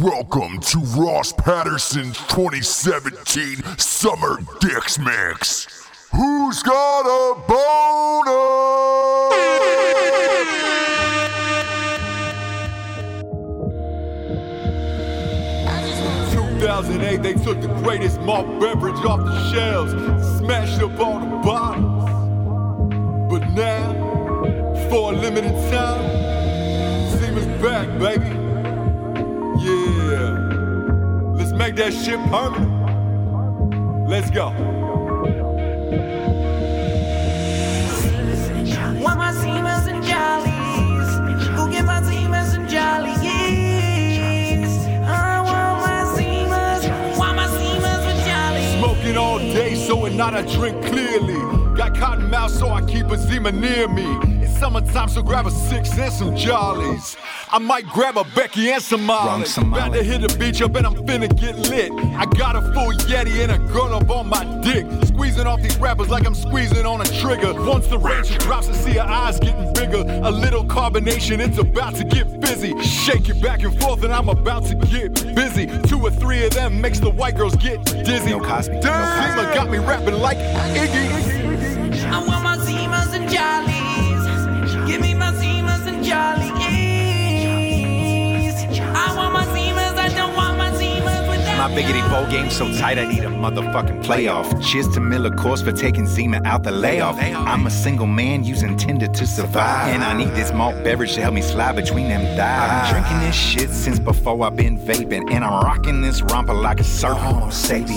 Welcome to Ross Patterson's 2017 Summer Dicks Mix. Who's got a boner? 2008, they took the greatest malt beverage off the shelves, smashed up all the bottles. But now, for a limited time, Zima's back, baby. That shit permanent. Let's go. Want my Zima's and Jollies? Who get my Zima's and Jollies? I want my Zima's, want my Zima's with Jollies. Smoking all day, so at night I drink clearly. Got cotton mouth, so I keep a Zima near me. It's summertime, so grab a six and some jollies. I might grab a Becky and some Molly. About to hit the beach up and I'm finna get lit. I got a full Yeti and a girl up on my dick. Squeezing off these rappers like I'm squeezing on a trigger. Once the range drops, I see her eyes getting bigger. A little carbonation, it's about to get fizzy. Shake it back and forth and I'm about to get busy. Two or three of them makes the white girls get dizzy. No Cosby, no Damn, Cosby. got me rapping like Iggy. My biggity bowl game so tight I need a motherfucking playoff. Cheers to Miller Coors for taking Zima out the layoff. I'm a single man using Tinder to survive. And I need this malt beverage to help me slide between them thighs. I've been drinking this shit since before I've been vaping. And I'm rocking this romper like a serpent.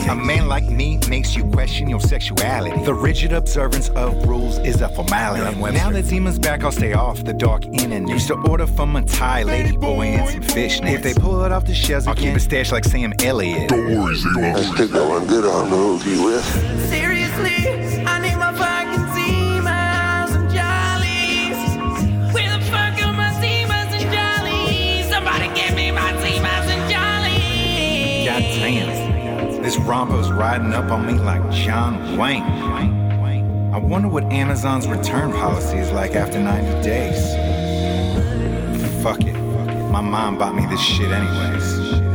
A man like me makes you question your sexuality. The rigid observance of rules is a formality. Now that Zima's back, I'll stay off the dark internet. Used to order from a Thai lady boy and some fishnets. If they pull it off the shelves, I'll keep it stashed like Sam Elliott. Don't worry, Zima. Stick that one good on the hookie with. Seriously, I need my fucking Zima's and Jollies. Where the fuck are my Zima's and Jollies? Somebody give me my Zima's and Jollies. God damn. This romper's riding up on me like John Wayne. I wonder what Amazon's return policy is like after 90 days. Fuck it. My mom bought me this shit anyways.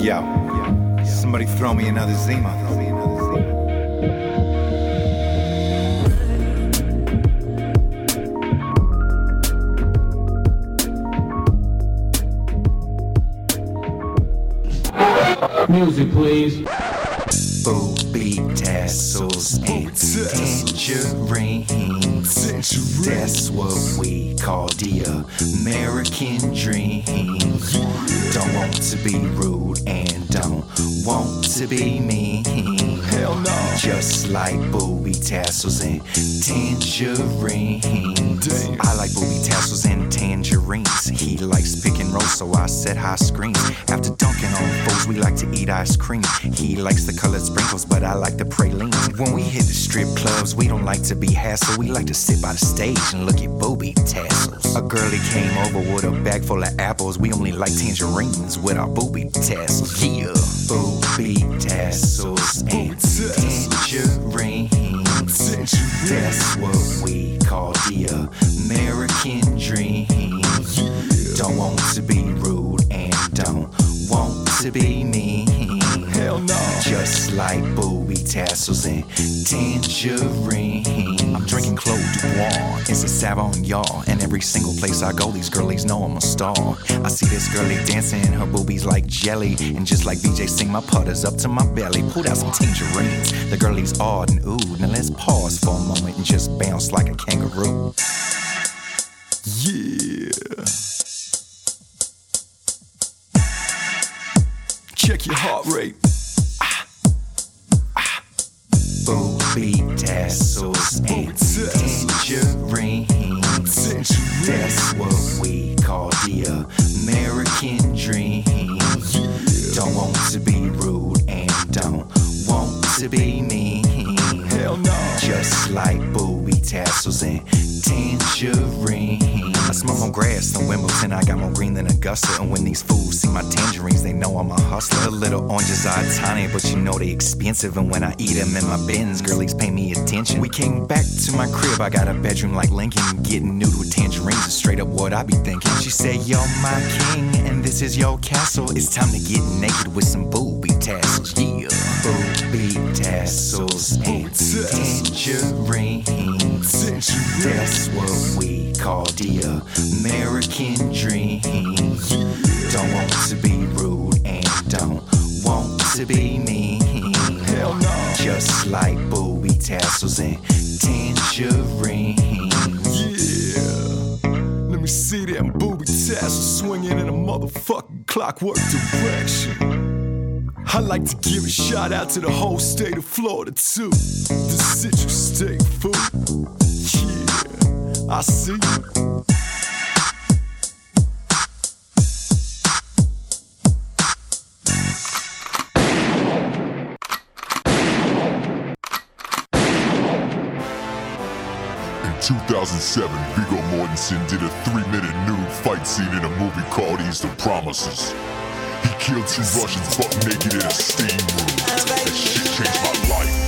Yo, somebody throw me another Zima. Throw me another Zima. Music, please. Booby tassels tangerines. That's what we call the American dream. Don't want to be rude and don't want to be mean. Hell no. Just like booby tassels and tangerines. I like booby tassels and tangerines. He likes pick and roll, so I set high screens. After dunking on foes, we like to eat ice cream. He likes the colored sprinkles, but I like the pralines. When we hit the strip clubs, we don't like to be hassled. We like to sit by the stage and look at booby tassels. A girlie came over with a bag full of apples. We only like tangerines with our booby tassels. Yeah, booby tassels and tangerines. That's what we call the American dream. Don't want to be rude and don't want to be mean. No. Just like booby tassels and tangerine. I'm drinking Claude Dubois. It's a Savon y'all. And every single place I go, these girlies know I'm a star. I see this girlie dancing, her boobies like jelly. And just like BJ sing, my putters up to my belly. Pulled out some tangerines. The girlies awed and ooh. Now let's pause for a moment and just bounce like a kangaroo. Yeah. Check your heart rate. Booby tassels and tangerines. That's what we call the American dream. Don't want to be rude and don't want to be mean. Hell no. Just like booby tassels and tangerines. I smoke on grass in Wimbledon. I got more green than Augusta. And when these fools see my tangerines, they know I'm a hustler. The little oranges are tiny, but you know they expensive. And when I eat them in my bins, girlies pay me attention. We came back to my crib. I got a bedroom like Lincoln. Getting nude with tangerines is straight up what I be thinking. She said, You're my king, and this is your castle. It's time to get naked with some booby tassels. Yeah, booby tassels and tangerines. That's what we call the American dream. Don't want to be rude and don't want to be mean. Hell no. Just like booby tassels and tangerines. Yeah. Let me see them booby tassels swinging in a motherfucking clockwork direction. I like to give a shout out to the whole state of Florida too. The Citrus State food. Yeah, I see you. In 2007, Viggo Mortensen did a three-minute nude fight scene in a movie called Eastern Promises. He killed two Russians butt naked in a steam room. That shit changed my life.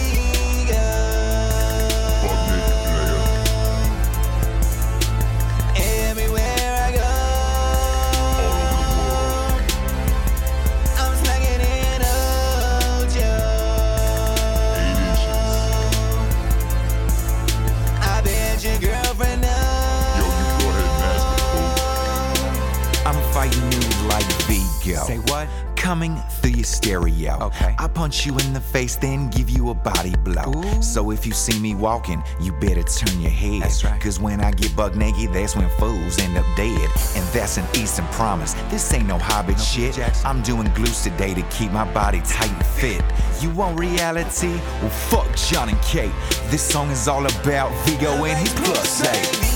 Say what? Coming through your stereo. Okay. I punch you in the face, then give you a body blow. Ooh. So if you see me walking, you better turn your head. That's right. Cause when I get buck naked, that's when fools end up dead. And that's an Eastern promise. This ain't no hobbit shit. Jackson. I'm doing glues today to keep my body tight and fit. You want reality? Well, fuck John and Kate. This song is all about Viggo and his plus eight.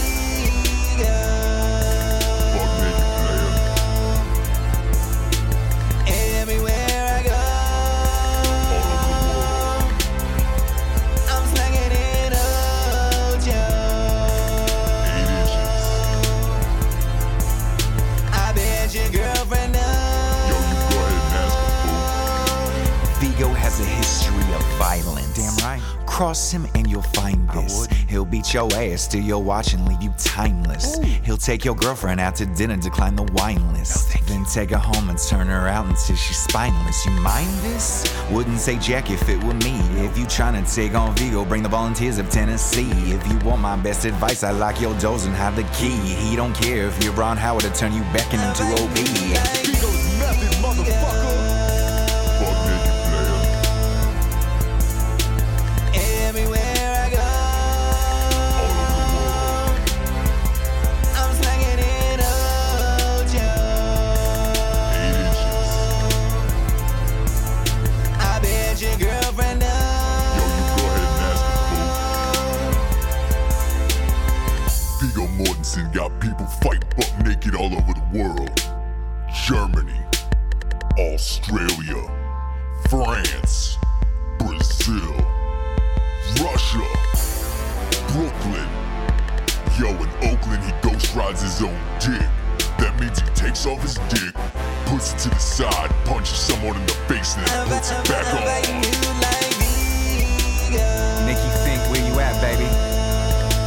Cross him and you'll find this. He'll beat your ass, steal your watch, and leave you timeless. He'll take your girlfriend out to dinner, decline the wine list. then take her home and turn her out until she's spineless. You mind this? Wouldn't say jack if it were me. If you tryna take on Viggo, bring the volunteers of Tennessee. If you want my best advice, I lock your doors and have the key. He don't care if you're Ron Howard to turn you back into Opie. Naked all over the world. Germany, Australia, France, Brazil, Russia, Brooklyn. Yo, in Oakland, he ghost rides his own dick. That means he takes off his dick, puts it to the side, punches someone in the face, and then puts it back on. Nikki Finke, where you at, baby?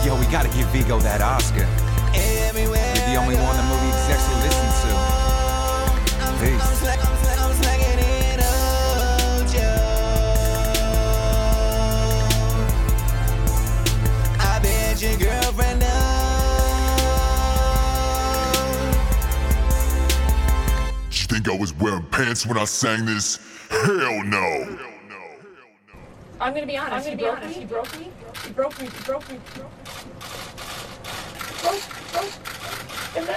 Yo, we gotta give Viggo that Oscar. Everywhere You're the only one the movie execs will listen to. Peace. I'm slanging in Ojo. I bet your girlfriend knows. You think I was wearing pants when I sang this? Hell no! I'm gonna be honest. I'm gonna be honest. He broke me. He broke me. He broke me. He broke me. Broke, broke.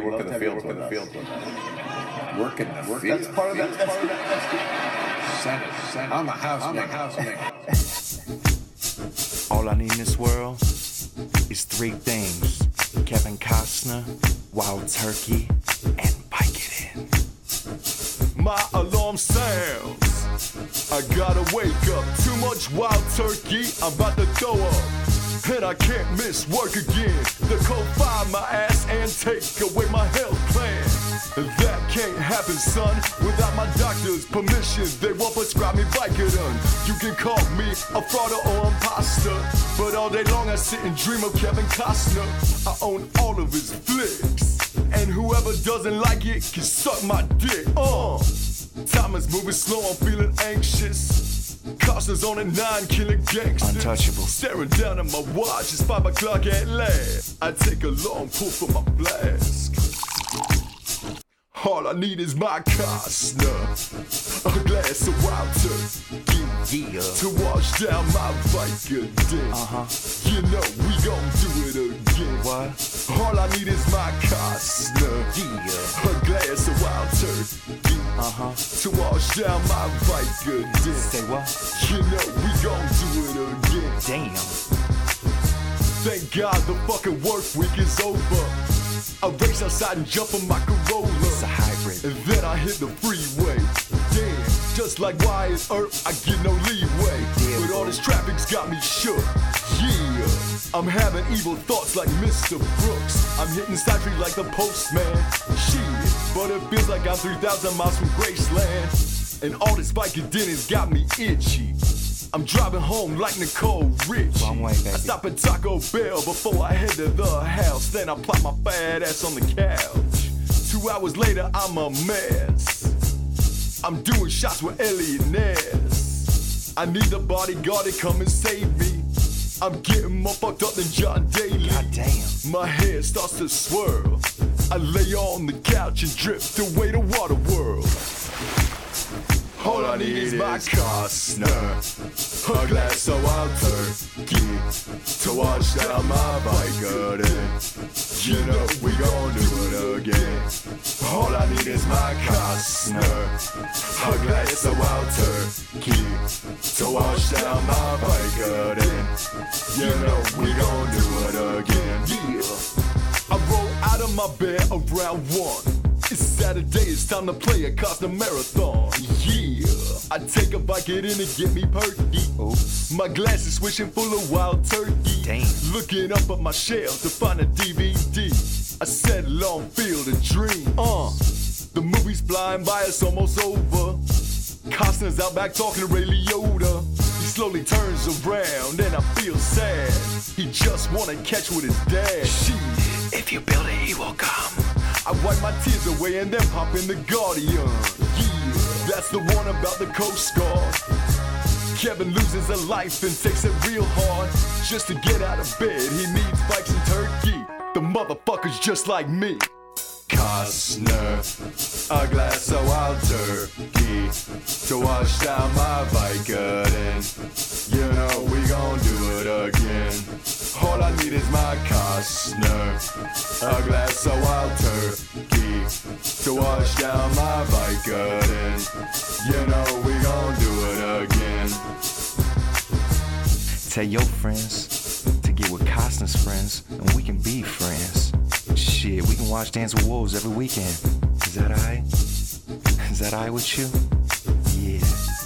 To have you work in the field with us. Work in the field. That's part of that. That's part of that. Senate, Senate. I'm a house I'm a house All I need in this world is three things: Kevin Costner, Wild Turkey, and Vicodin. My alarm sounds. I gotta wake up. Too much wild turkey. I'm about to throw up. And I can't miss work again. The code find my ass and take away my health plan. That can't happen, son, without my doctor's permission. They won't prescribe me Vicodin. You can call me a fraud or imposter, but all day long I sit and dream of Kevin Costner. I own all of his flicks, and whoever doesn't like it can suck my dick. Uh, time is moving slow. I'm feeling anxious. Costner's on a nine killing gangster. Untouchable. Staring down at my watch, it's five o'clock at last. I take a long pull from my flask. All I need is my Costner, a glass of wild turkey, Yeah. to wash down my Vicodin. Uh huh. You know we gon' do it again. What? All I need is my Costner, Yeah. a glass of wild turkey, Uh huh. to wash down my Vicodin. Say what? You know we gon' do it again. Damn. Thank God the fucking work week is over. I race outside and jump on my Corolla. It's a hybrid. And then I hit the freeway. Damn, just like Wyatt Earp, I get no leeway. Yeah, but all this traffic's got me shook. Yeah, I'm having evil thoughts like Mr. Brooks. I'm hitting side street like the postman. Shit, but it feels like I'm 3,000 miles from Graceland. And all this Vicodin has got me itchy. I'm driving home like Nicole Rich. Wrong way, baby. I stop at Taco Bell before I head to the house. Then I plop my fat ass on the couch. Two hours later, I'm a mess. I'm doing shots with Eliot Ness. I need a bodyguard to come and save me. I'm getting more fucked up than John Daly. God damn. My head starts to swirl. I lay on the couch and drift away to Waterworld. All I need is my Costner, a glass of wild turkey to wash down my Vicodin. You know we gon' do it again. All I need is my Costner, a glass of wild turkey to wash down my Vicodin. You know we gon' do it again. Yeah. Out of my bed around one. It's Saturday, it's time to play a Costner marathon. Yeah, I take a and it get me perky. Oops. My glass is swishing full of wild turkey. Damn. Looking up at my shelf to find a DVD. I settle on Field of dream. Uh, the movie's flying by, it's almost over. Costner's out back talking to Ray Liotta. He slowly turns around and I feel sad. He just wanna catch with his dad. Shit. If you build it, he will come. I wipe my tears away and then pop in the Guardian. Yeah, that's the one about the Coast Guard. Kevin loses a life and takes it real hard just to get out of bed. He needs bikes and turkey. The motherfucker's just like me. Costner, a glass of wild turkey to wash down my Vicodin. You know we gon' do it again. All I need is my Costner, a glass of wild turkey to wash down my Vicodin. You know we gon' do it again. Tell your friends to get with Costner's friends, and we can be friends. Shit, we can watch Dance with Wolves every weekend. Is that alright? Is that alright with you? Yeah,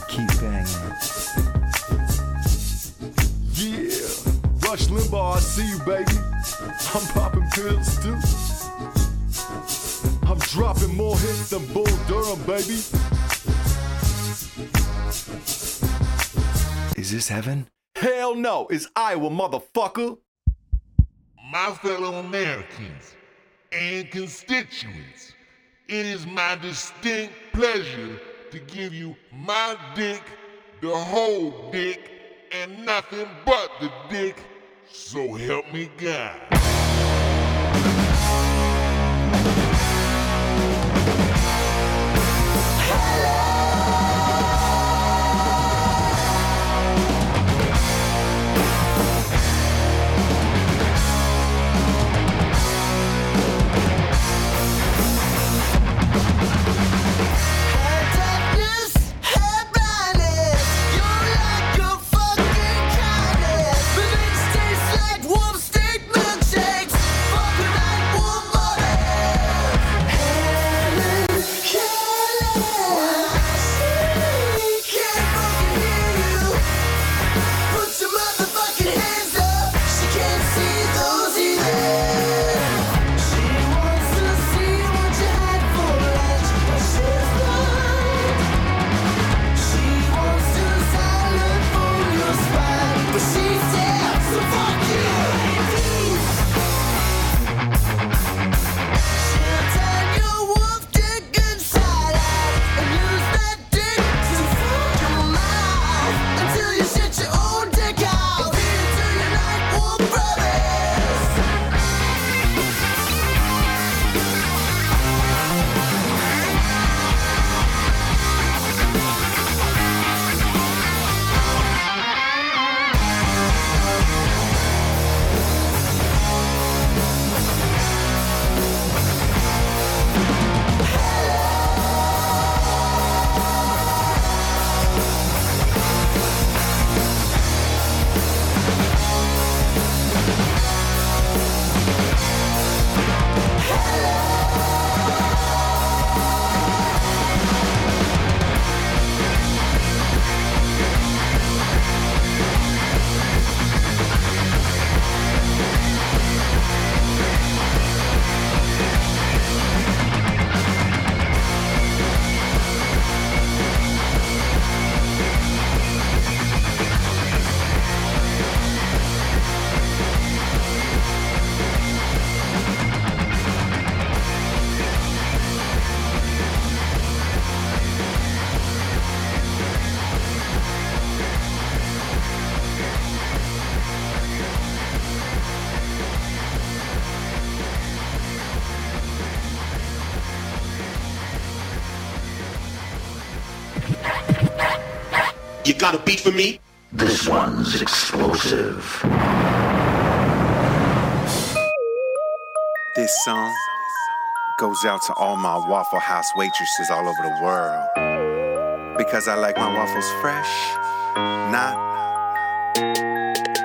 keep banging. Yeah, Rush Limbaugh, I see you, baby. I'm popping pills too. I'm dropping more hits than Bull Durham, baby. Is this heaven? Hell no, it's Iowa, motherfucker. My fellow Americans and constituents, it is my distinct pleasure to give you my dick, the whole dick, and nothing but the dick. So help me God. Got a beat for me? This one's explosive. This song goes out to all my Waffle House waitresses all over the world. Because I like my waffles fresh, not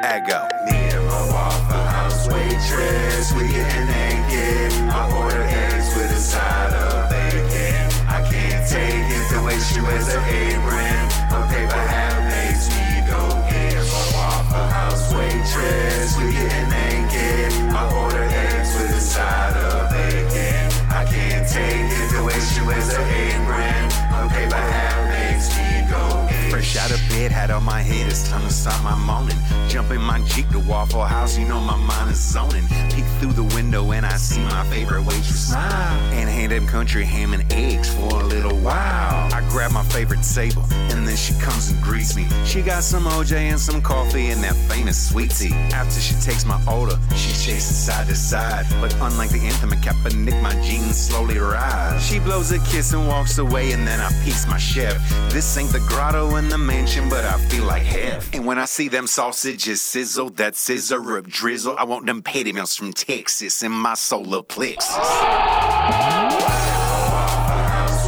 aggo. Me and my Waffle House waitress, we getting naked. I order eggs with a side of bacon. I can't take it the way she wears her apron. House we naked. I with a side of bacon. I can't take it the way she wears her. Fresh out of bed, hat on my head, it's time to start my morning. Jump in my Jeep to Waffle House, you know my mind is zoning. Through the window and I see my favorite waitress smile. And hand them country ham and eggs for a little while. I grab my favorite table, and then she comes and greets me. She got some OJ and some coffee and that famous sweet tea. After she takes my order, she chases side to side. But unlike the anthem at Kaepernick, my jeans slowly rise. She blows a kiss and walks away, and then I piece my chef. This ain't the grotto in the mansion, but I feel like hell. And when I see them sausages sizzle, that scissor up drizzle, I want them patty melts from Texas in my solar plexus.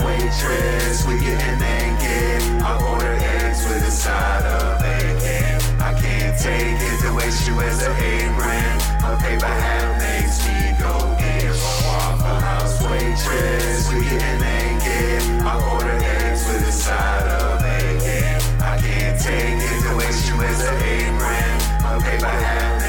Waitress, we getting naked. I order eggs with a side of bacon. I can't take it the way she wears her apron. Her paper hat makes me go in. Waffle House waitress, we getting naked. I order eggs with a side of bacon. I can't take it the way she wears her apron. Her paper hat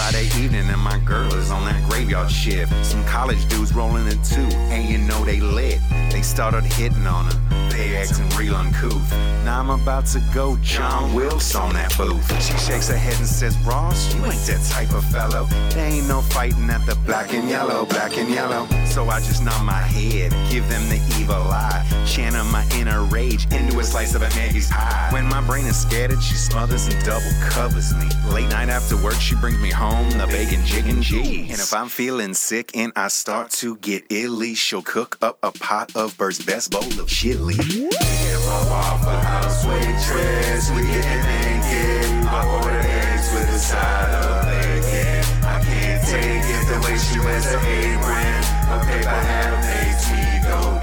Friday evening and my girl is on that graveyard shift. Some college dudes rolling in too, and you know they lit. They started hitting on her. They acting real uncouth. Now I'm about to go John Wilkes on that booth. She shakes her head and says, Ross, you ain't that type of fellow. There ain't no fighting at the black and yellow, black and yellow. So I just nod my head, give them the evil eye. Channel my inner rage into a slice of a Maggie's pie. When my brain is scattered, she smothers and double covers me. Late night after work, she brings me home the bacon, chicken, cheese. And if I'm feeling sick and I start to get illy, she'll cook up a pot of Bert's best bowl of chili. My Waffle House waitress, we getting naked. I order eggs with a side of bacon. I can't take it the way she wears her apron. Her paper hat makes me go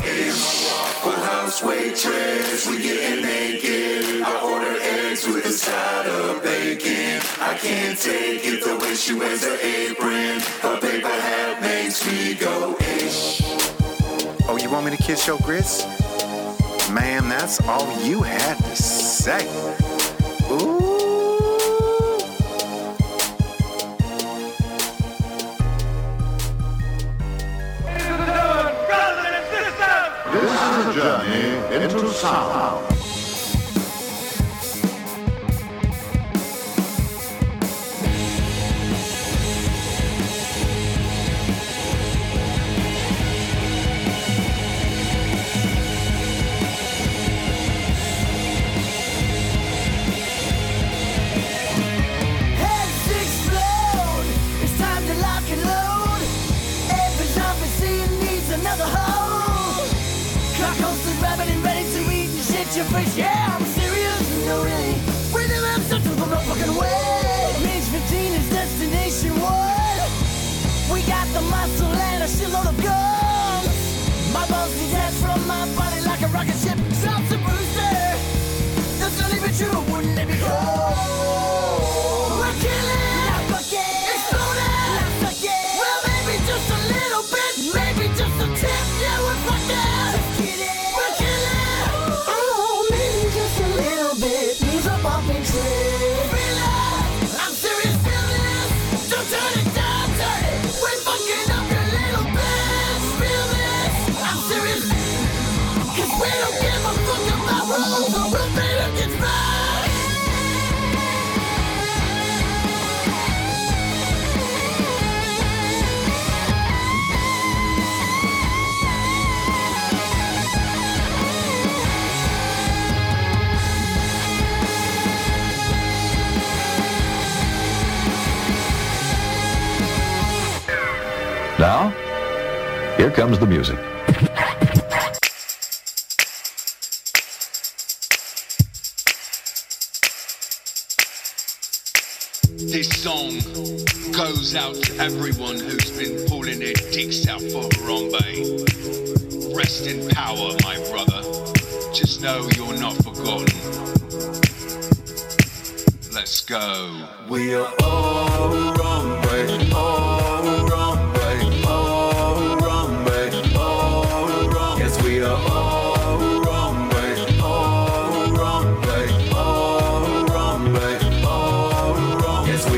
Waffle House waitress, we getting naked. I order eggs with a side of bacon. I can't take it the way she wears her apron. Her paper hat makes me go in. Oh, you want me to kiss your grits? Man, that's all you had to say. Ooh. This is a journey into sound. That's wouldn't let me cool? Now, here comes the music. This song goes out to everyone who's been pulling their dicks out for Harambe. Rest in power, my brother. Just know you're not forgotten. Let's go. We are all Harambe.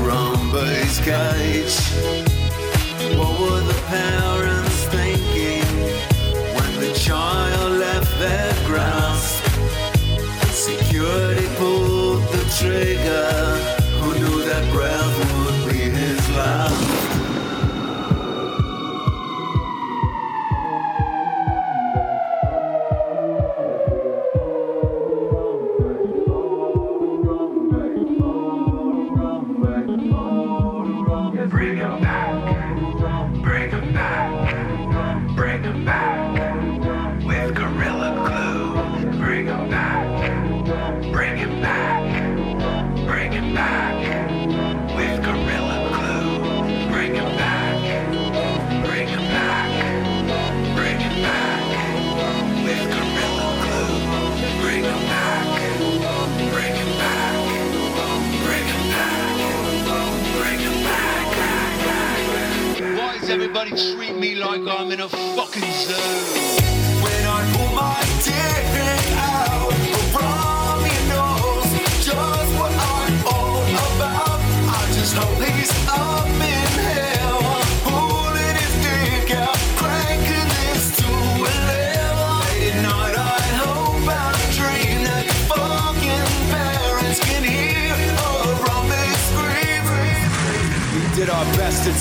Harambe's cage. What were the parents thinking when the child left their grasp? Security pulled the trigger. Who knew that breath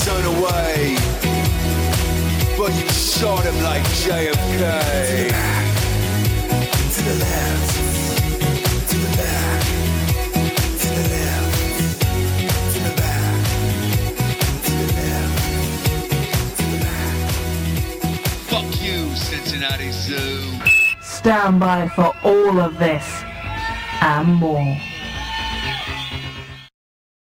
turn away. But you shot him like JFK. To the left. To the back. To the left. To the back. To the left. Fuck you, Cincinnati Zoo. Stand by for all of this and more.